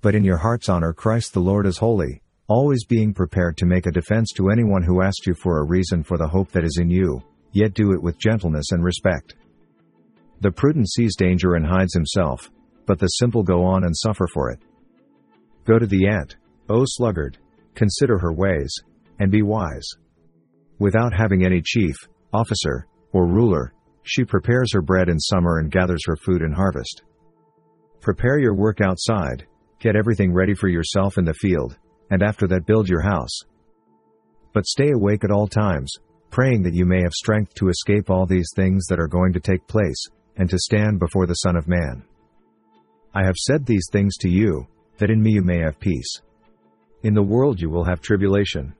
but in your hearts honor Christ the Lord as holy, always being prepared to make a defense to anyone who asks you for a reason for the hope that is in you, yet do it with gentleness and respect. The prudent sees danger and hides himself, but the simple go on and suffer for it. Go to the ant, O sluggard, consider her ways, and be wise. Without having any chief, officer, or ruler, she prepares her bread in summer and gathers her food in harvest. Prepare your work outside, get everything ready for yourself in the field, and after that build your house. But stay awake at all times, praying that you may have strength to escape all these things that are going to take place, and to stand before the Son of Man. I have said these things to you, that in me you may have peace. In the world you will have tribulation.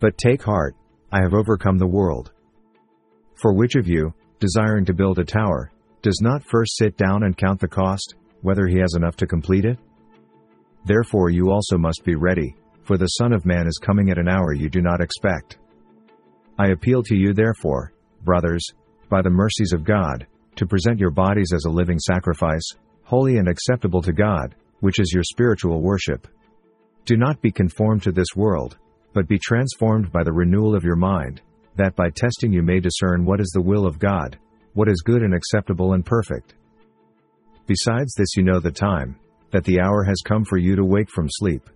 But take heart, I have overcome the world. For which of you, desiring to build a tower, does not first sit down and count the cost, whether he has enough to complete it? Therefore you also must be ready, for the Son of Man is coming at an hour you do not expect. I appeal to you therefore, brothers, by the mercies of God, to present your bodies as a living sacrifice, holy and acceptable to God, which is your spiritual worship. Do not be conformed to this world, but be transformed by the renewal of your mind, that by testing you may discern what is the will of God, what is good and acceptable and perfect. Besides this, you know the time, that the hour has come for you to wake from sleep.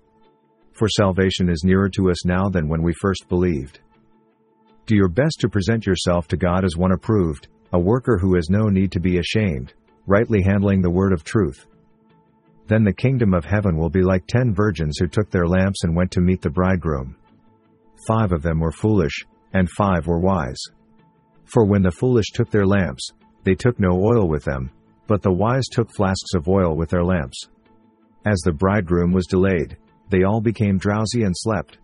For salvation is nearer to us now than when we first believed. Do your best to present yourself to God as one approved, a worker who has no need to be ashamed, rightly handling the word of truth. Then the kingdom of heaven will be like ten virgins who took their lamps and went to meet the bridegroom. Five of them were foolish, and five were wise. For when the foolish took their lamps, they took no oil with them, but the wise took flasks of oil with their lamps. As the bridegroom was delayed, they all became drowsy and slept.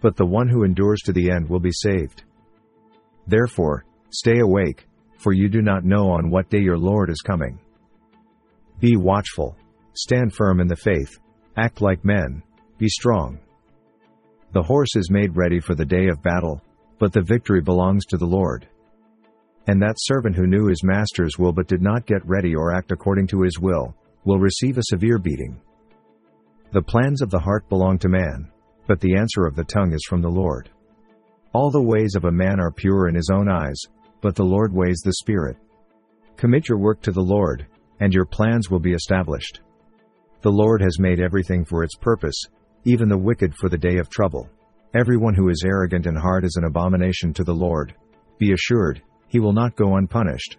But the one who endures to the end will be saved. Therefore, stay awake, for you do not know on what day your Lord is coming. Be watchful, stand firm in the faith, act like men, be strong. The horse is made ready for the day of battle, but the victory belongs to the Lord. And that servant who knew his master's will but did not get ready or act according to his will, will receive a severe beating. The plans of the heart belong to man, but the answer of the tongue is from the Lord. All the ways of a man are pure in his own eyes, but the Lord weighs the Spirit. Commit your work to the Lord, and your plans will be established. The Lord has made everything for its purpose, even the wicked for the day of trouble. Everyone who is arrogant in heart is an abomination to the Lord. Be assured, he will not go unpunished.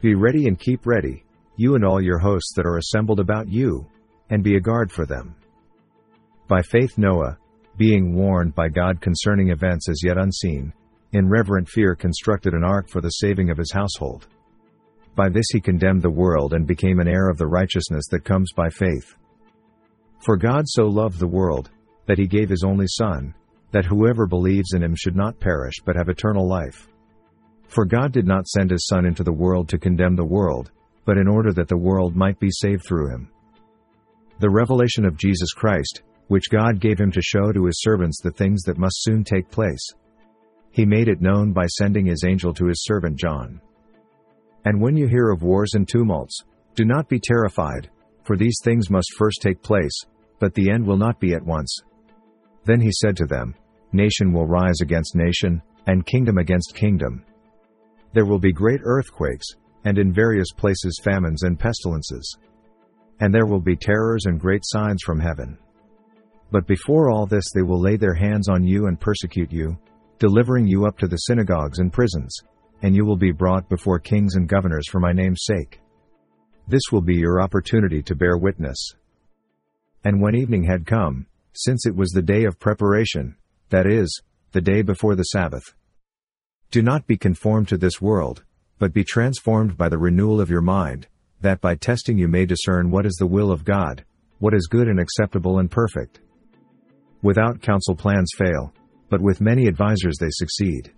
Be ready and keep ready, you and all your hosts that are assembled about you, and be a guard for them. By faith Noah, being warned by God concerning events as yet unseen, in reverent fear constructed an ark for the saving of his household. By this he condemned the world and became an heir of the righteousness that comes by faith. For God so loved the world, that he gave his only Son, that whoever believes in him should not perish but have eternal life. For God did not send his Son into the world to condemn the world, but in order that the world might be saved through him. The revelation of Jesus Christ, which God gave him to show to his servants the things that must soon take place. He made it known by sending his angel to his servant John. And when you hear of wars and tumults, do not be terrified, for these things must first take place, but the end will not be at once. Then he said to them, Nation will rise against nation, and kingdom against kingdom. There will be great earthquakes, and in various places famines and pestilences. And there will be terrors and great signs from heaven. But before all this, they will lay their hands on you and persecute you, delivering you up to the synagogues and prisons, and you will be brought before kings and governors for my name's sake. This will be your opportunity to bear witness. And when evening had come, since it was the day of preparation, that is, the day before the Sabbath, do not be conformed to this world, but be transformed by the renewal of your mind, that by testing you may discern what is the will of God, what is good and acceptable and perfect. Without counsel plans fail, but with many advisers they succeed.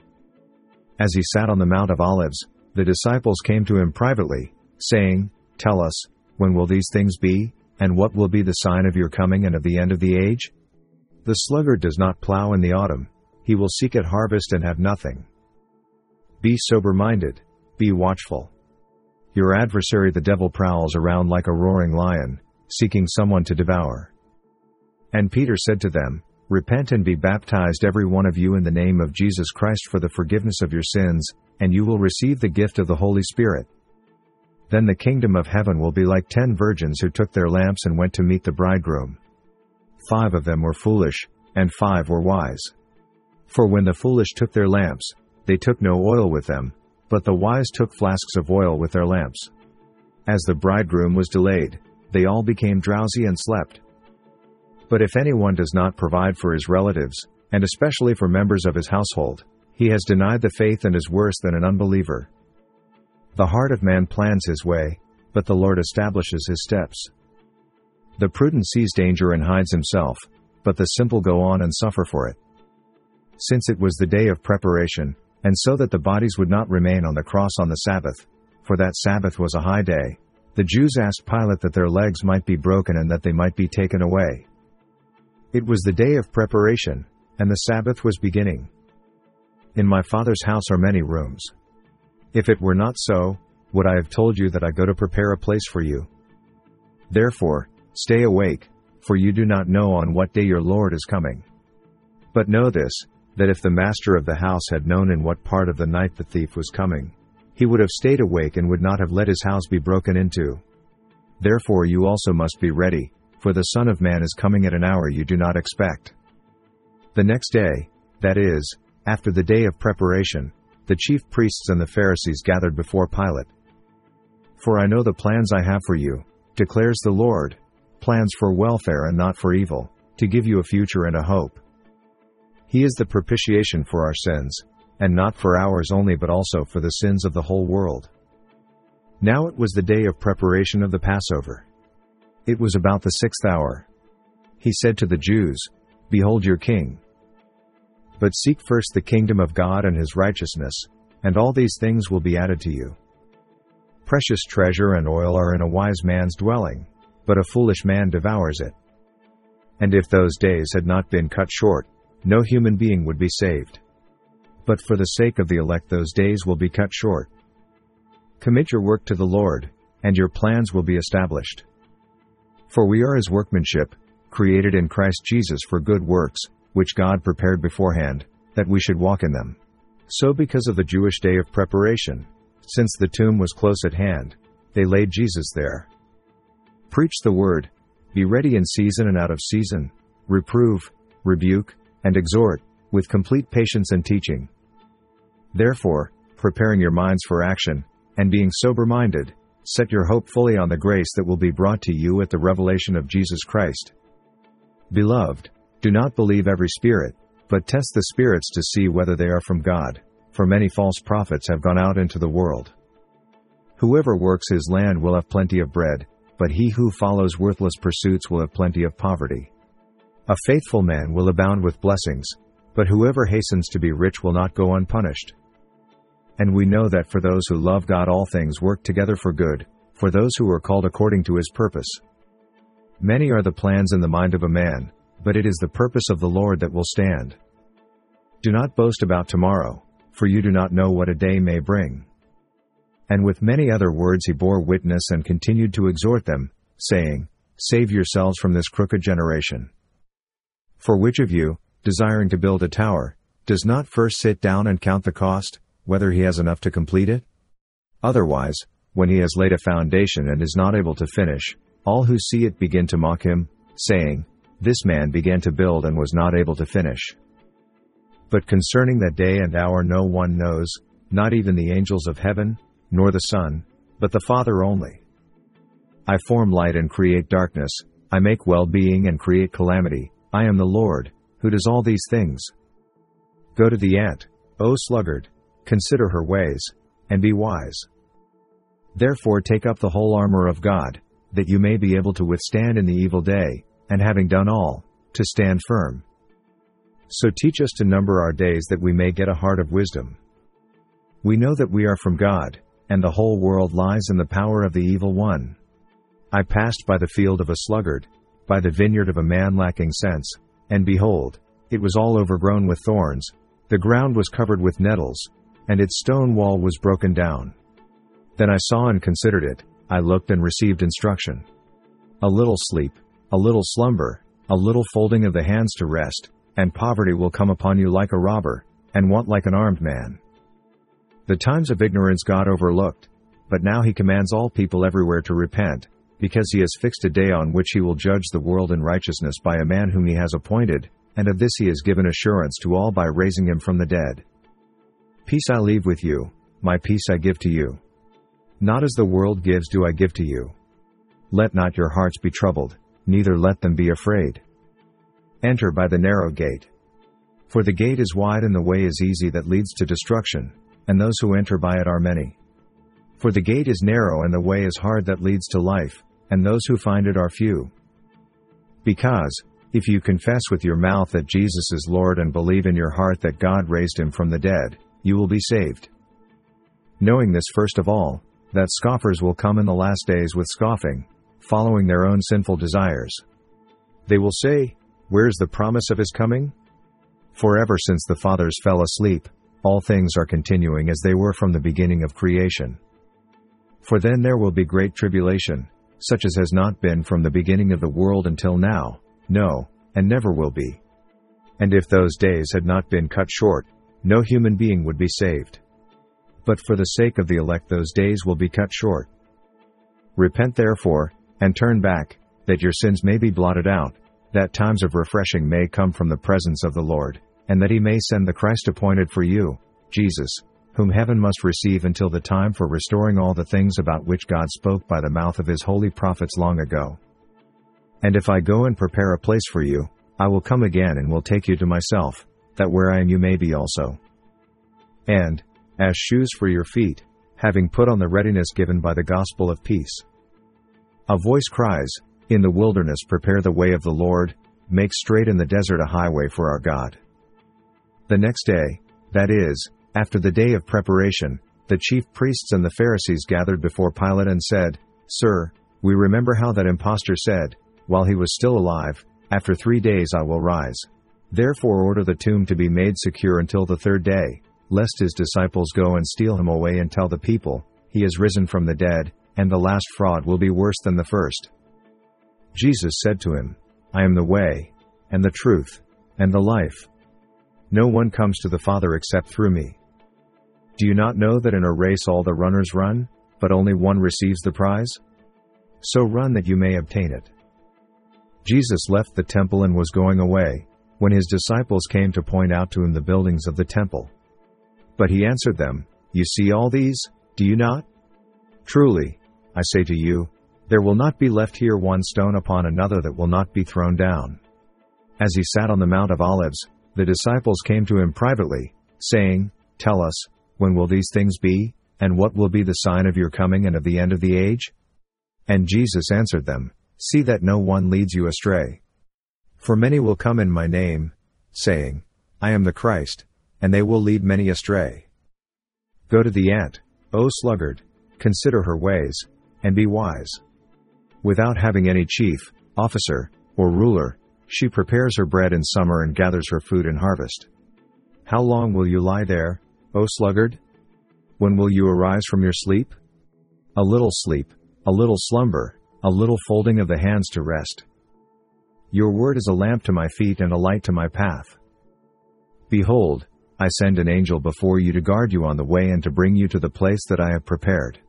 As he sat on the Mount of Olives, the disciples came to him privately, saying, Tell us, when will these things be? And what will be the sign of your coming and of the end of the age? The sluggard does not plow in the autumn, he will seek at harvest and have nothing. Be sober minded, be watchful. Your adversary the devil prowls around like a roaring lion, seeking someone to devour. And Peter said to them, Repent and be baptized every one of you in the name of Jesus Christ for the forgiveness of your sins, and you will receive the gift of the Holy Spirit. Then the kingdom of heaven will be like ten virgins who took their lamps and went to meet the bridegroom. Five of them were foolish, and five were wise. For when the foolish took their lamps, they took no oil with them, but the wise took flasks of oil with their lamps. As the bridegroom was delayed, they all became drowsy and slept. But if anyone does not provide for his relatives, and especially for members of his household, he has denied the faith and is worse than an unbeliever. The heart of man plans his way, but the Lord establishes his steps. The prudent sees danger and hides himself, but the simple go on and suffer for it. Since it was the day of preparation, and so that the bodies would not remain on the cross on the Sabbath, for that Sabbath was a high day, the Jews asked Pilate that their legs might be broken and that they might be taken away. It was the day of preparation, and the Sabbath was beginning. In my Father's house are many rooms. If it were not so, would I have told you that I go to prepare a place for you? Therefore, stay awake, for you do not know on what day your Lord is coming. But know this, that if the master of the house had known in what part of the night the thief was coming, he would have stayed awake and would not have let his house be broken into. Therefore you also must be ready, for the Son of Man is coming at an hour you do not expect. The next day, that is, after the day of preparation, the chief priests and the Pharisees gathered before Pilate. For I know the plans I have for you, declares the Lord, plans for welfare and not for evil, to give you a future and a hope. He is the propitiation for our sins, and not for ours only but also for the sins of the whole world. Now it was the day of preparation of the Passover. It was about the sixth hour. He said to the Jews, Behold your king. But seek first the kingdom of God and his righteousness, and all these things will be added to you. Precious treasure and oil are in a wise man's dwelling, but a foolish man devours it. And if those days had not been cut short, no human being would be saved. But for the sake of the elect, those days will be cut short. Commit your work to the Lord, and your plans will be established. For we are his workmanship, created in Christ Jesus for good works, which God prepared beforehand, that we should walk in them. So, because of the Jewish day of preparation, since the tomb was close at hand, they laid Jesus there. Preach the word, be ready in season and out of season, reprove, rebuke, and exhort, with complete patience and teaching. Therefore, preparing your minds for action, and being sober minded, set your hope fully on the grace that will be brought to you at the revelation of Jesus Christ. Beloved, do not believe every spirit, but test the spirits to see whether they are from God, for many false prophets have gone out into the world. Whoever works his land will have plenty of bread, but he who follows worthless pursuits will have plenty of poverty. A faithful man will abound with blessings, but whoever hastens to be rich will not go unpunished. And we know that for those who love God all things work together for good, for those who are called according to his purpose. Many are the plans in the mind of a man, but it is the purpose of the Lord that will stand. Do not boast about tomorrow, for you do not know what a day may bring. And with many other words he bore witness and continued to exhort them, saying, Save yourselves from this crooked generation. For which of you, desiring to build a tower, does not first sit down and count the cost, whether he has enough to complete it? Otherwise, when he has laid a foundation and is not able to finish, all who see it begin to mock him, saying, this man began to build and was not able to finish. But concerning that day and hour no one knows, not even the angels of heaven, nor the Son, but the Father only. I form light and create darkness, I make well being and create calamity, I am the Lord, who does all these things. Go to the ant, O sluggard, consider her ways, and be wise. Therefore take up the whole armor of God, that you may be able to withstand in the evil day, and having done all, to stand firm. So teach us to number our days that we may get a heart of wisdom. We know that we are from God, and the whole world lies in the power of the evil one. I passed by the field of a sluggard, by the vineyard of a man lacking sense, and behold, it was all overgrown with thorns, the ground was covered with nettles, and its stone wall was broken down. Then I saw and considered it, I looked and received instruction. a little sleep, a little slumber, a little folding of the hands to rest, and poverty will come upon you like a robber, and want like an armed man. The times of ignorance God overlooked, but now he commands all people everywhere to repent, because he has fixed a day on which he will judge the world in righteousness by a man whom he has appointed, and of this he has given assurance to all by raising him from the dead. Peace I leave with you, my peace I give to you. Not as the world gives do I give to you. Let not your hearts be troubled, neither let them be afraid. Enter by the narrow gate. For the gate is wide and the way is easy that leads to destruction, and those who enter by it are many. For the gate is narrow and the way is hard that leads to life, and those who find it are few. Because, if you confess with your mouth that Jesus is Lord and believe in your heart that God raised him from the dead, you will be saved. Knowing this first of all, that scoffers will come in the last days with scoffing, following their own sinful desires. They will say, Where's the promise of his coming? For ever since the fathers fell asleep, all things are continuing as they were from the beginning of creation. For then there will be great tribulation, such as has not been from the beginning of the world until now, no, and never will be. And if those days had not been cut short, no human being would be saved. But for the sake of the elect, those days will be cut short. Repent therefore, and turn back, that your sins may be blotted out, that times of refreshing may come from the presence of the Lord, and that he may send the Christ appointed for you, Jesus, whom heaven must receive until the time for restoring all the things about which God spoke by the mouth of his holy prophets long ago. And if I go and prepare a place for you, I will come again and will take you to myself, that where I am you may be also. And, as shoes for your feet, having put on the readiness given by the gospel of peace. A voice cries, In the wilderness prepare the way of the Lord, make straight in the desert a highway for our God. The next day, that is, after the day of preparation, the chief priests and the Pharisees gathered before Pilate and said, Sir, we remember how that impostor said, while he was still alive, After three days I will rise. Therefore order the tomb to be made secure until the third day, lest his disciples go and steal him away and tell the people, He is risen from the dead, and the last fraud will be worse than the first. Jesus said to him, I am the way, and the truth, and the life. No one comes to the Father except through me. Do you not know that in a race all the runners run, but only one receives the prize? So run that you may obtain it. Jesus left the temple and was going away, when his disciples came to point out to him the buildings of the temple. But he answered them, You see all these, do you not? Truly, I say to you, there will not be left here one stone upon another that will not be thrown down. As he sat on the Mount of Olives, the disciples came to him privately, saying, Tell us, when will these things be, and what will be the sign of your coming and of the end of the age? And Jesus answered them, See that no one leads you astray. For many will come in my name, saying, I am the Christ, and they will lead many astray. Go to the ant, O sluggard, consider her ways, and be wise. Without having any chief, officer, or ruler, she prepares her bread in summer and gathers her food in harvest. How long will you lie there, O sluggard? When will you arise from your sleep? A little sleep, a little slumber, a little folding of the hands to rest. Your word is a lamp to my feet and a light to my path. Behold, I send an angel before you to guard you on the way and to bring you to the place that I have prepared.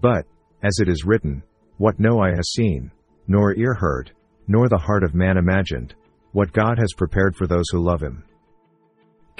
But, as it is written, what no eye has seen, nor ear heard, nor the heart of man imagined, what God has prepared for those who love him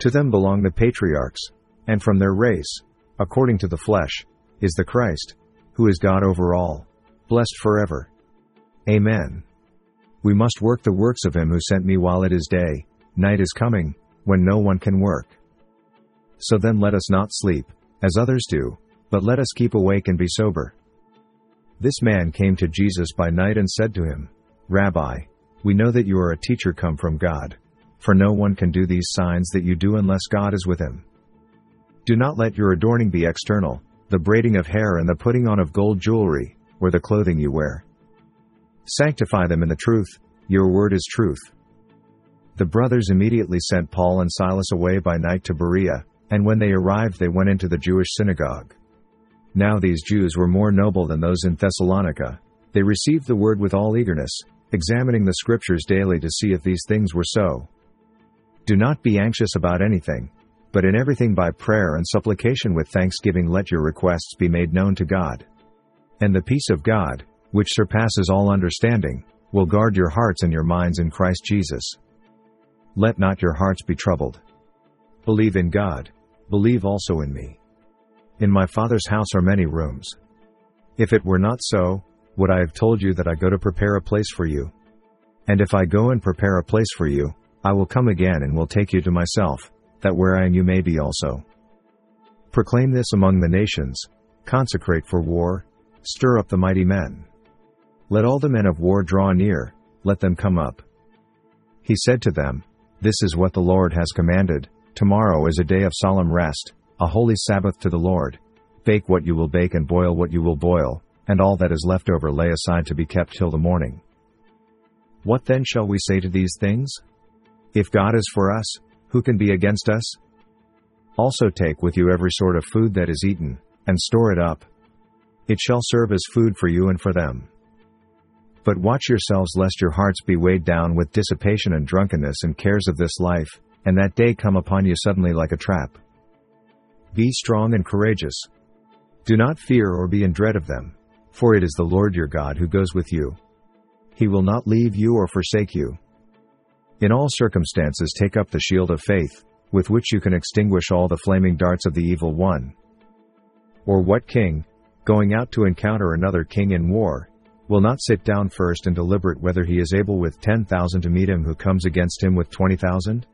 To them belong the patriarchs, and from their race, according to the flesh, is the Christ, who is God over all, blessed forever. Amen. We must work the works of him who sent me while it is day, night is coming, when no one can work. So then let us not sleep, as others do, but let us keep awake and be sober. This man came to Jesus by night and said to him, Rabbi, we know that you are a teacher come from God, for no one can do these signs that you do unless God is with him. Do not let your adorning be external, the braiding of hair and the putting on of gold jewelry, or the clothing you wear. Sanctify them in the truth, your word is truth. The brothers immediately sent Paul and Silas away by night to Berea, and when they arrived they went into the Jewish synagogue. Now these Jews were more noble than those in Thessalonica. They received the word with all eagerness, examining the scriptures daily to see if these things were so. Do not be anxious about anything, but in everything by prayer and supplication with thanksgiving let your requests be made known to God. And the peace of God, which surpasses all understanding, will guard your hearts and your minds in Christ Jesus. Let not your hearts be troubled. Believe in God, believe also in me. In my Father's house are many rooms. If it were not so, would I have told you that I go to prepare a place for you? And if I go and prepare a place for you, I will come again and will take you to myself, that where I am you may be also. Proclaim this among the nations, consecrate for war, stir up the mighty men. Let all the men of war draw near, let them come up. He said to them, This is what the Lord has commanded, tomorrow is a day of solemn rest, a holy Sabbath to the Lord. Bake what you will bake and boil what you will boil, and all that is left over lay aside to be kept till the morning. What then shall we say to these things? If God is for us, who can be against us? Also take with you every sort of food that is eaten, and store it up. It shall serve as food for you and for them. But watch yourselves lest your hearts be weighed down with dissipation and drunkenness and cares of this life, and that day come upon you suddenly like a trap. Be strong and courageous. Do not fear or be in dread of them, for it is the Lord your God who goes with you. He will not leave you or forsake you. In all circumstances take up the shield of faith, with which you can extinguish all the flaming darts of the evil one. Or what king, going out to encounter another king in war, will not sit down first and deliberate whether he is able with ten thousand to meet him who comes against him with twenty thousand?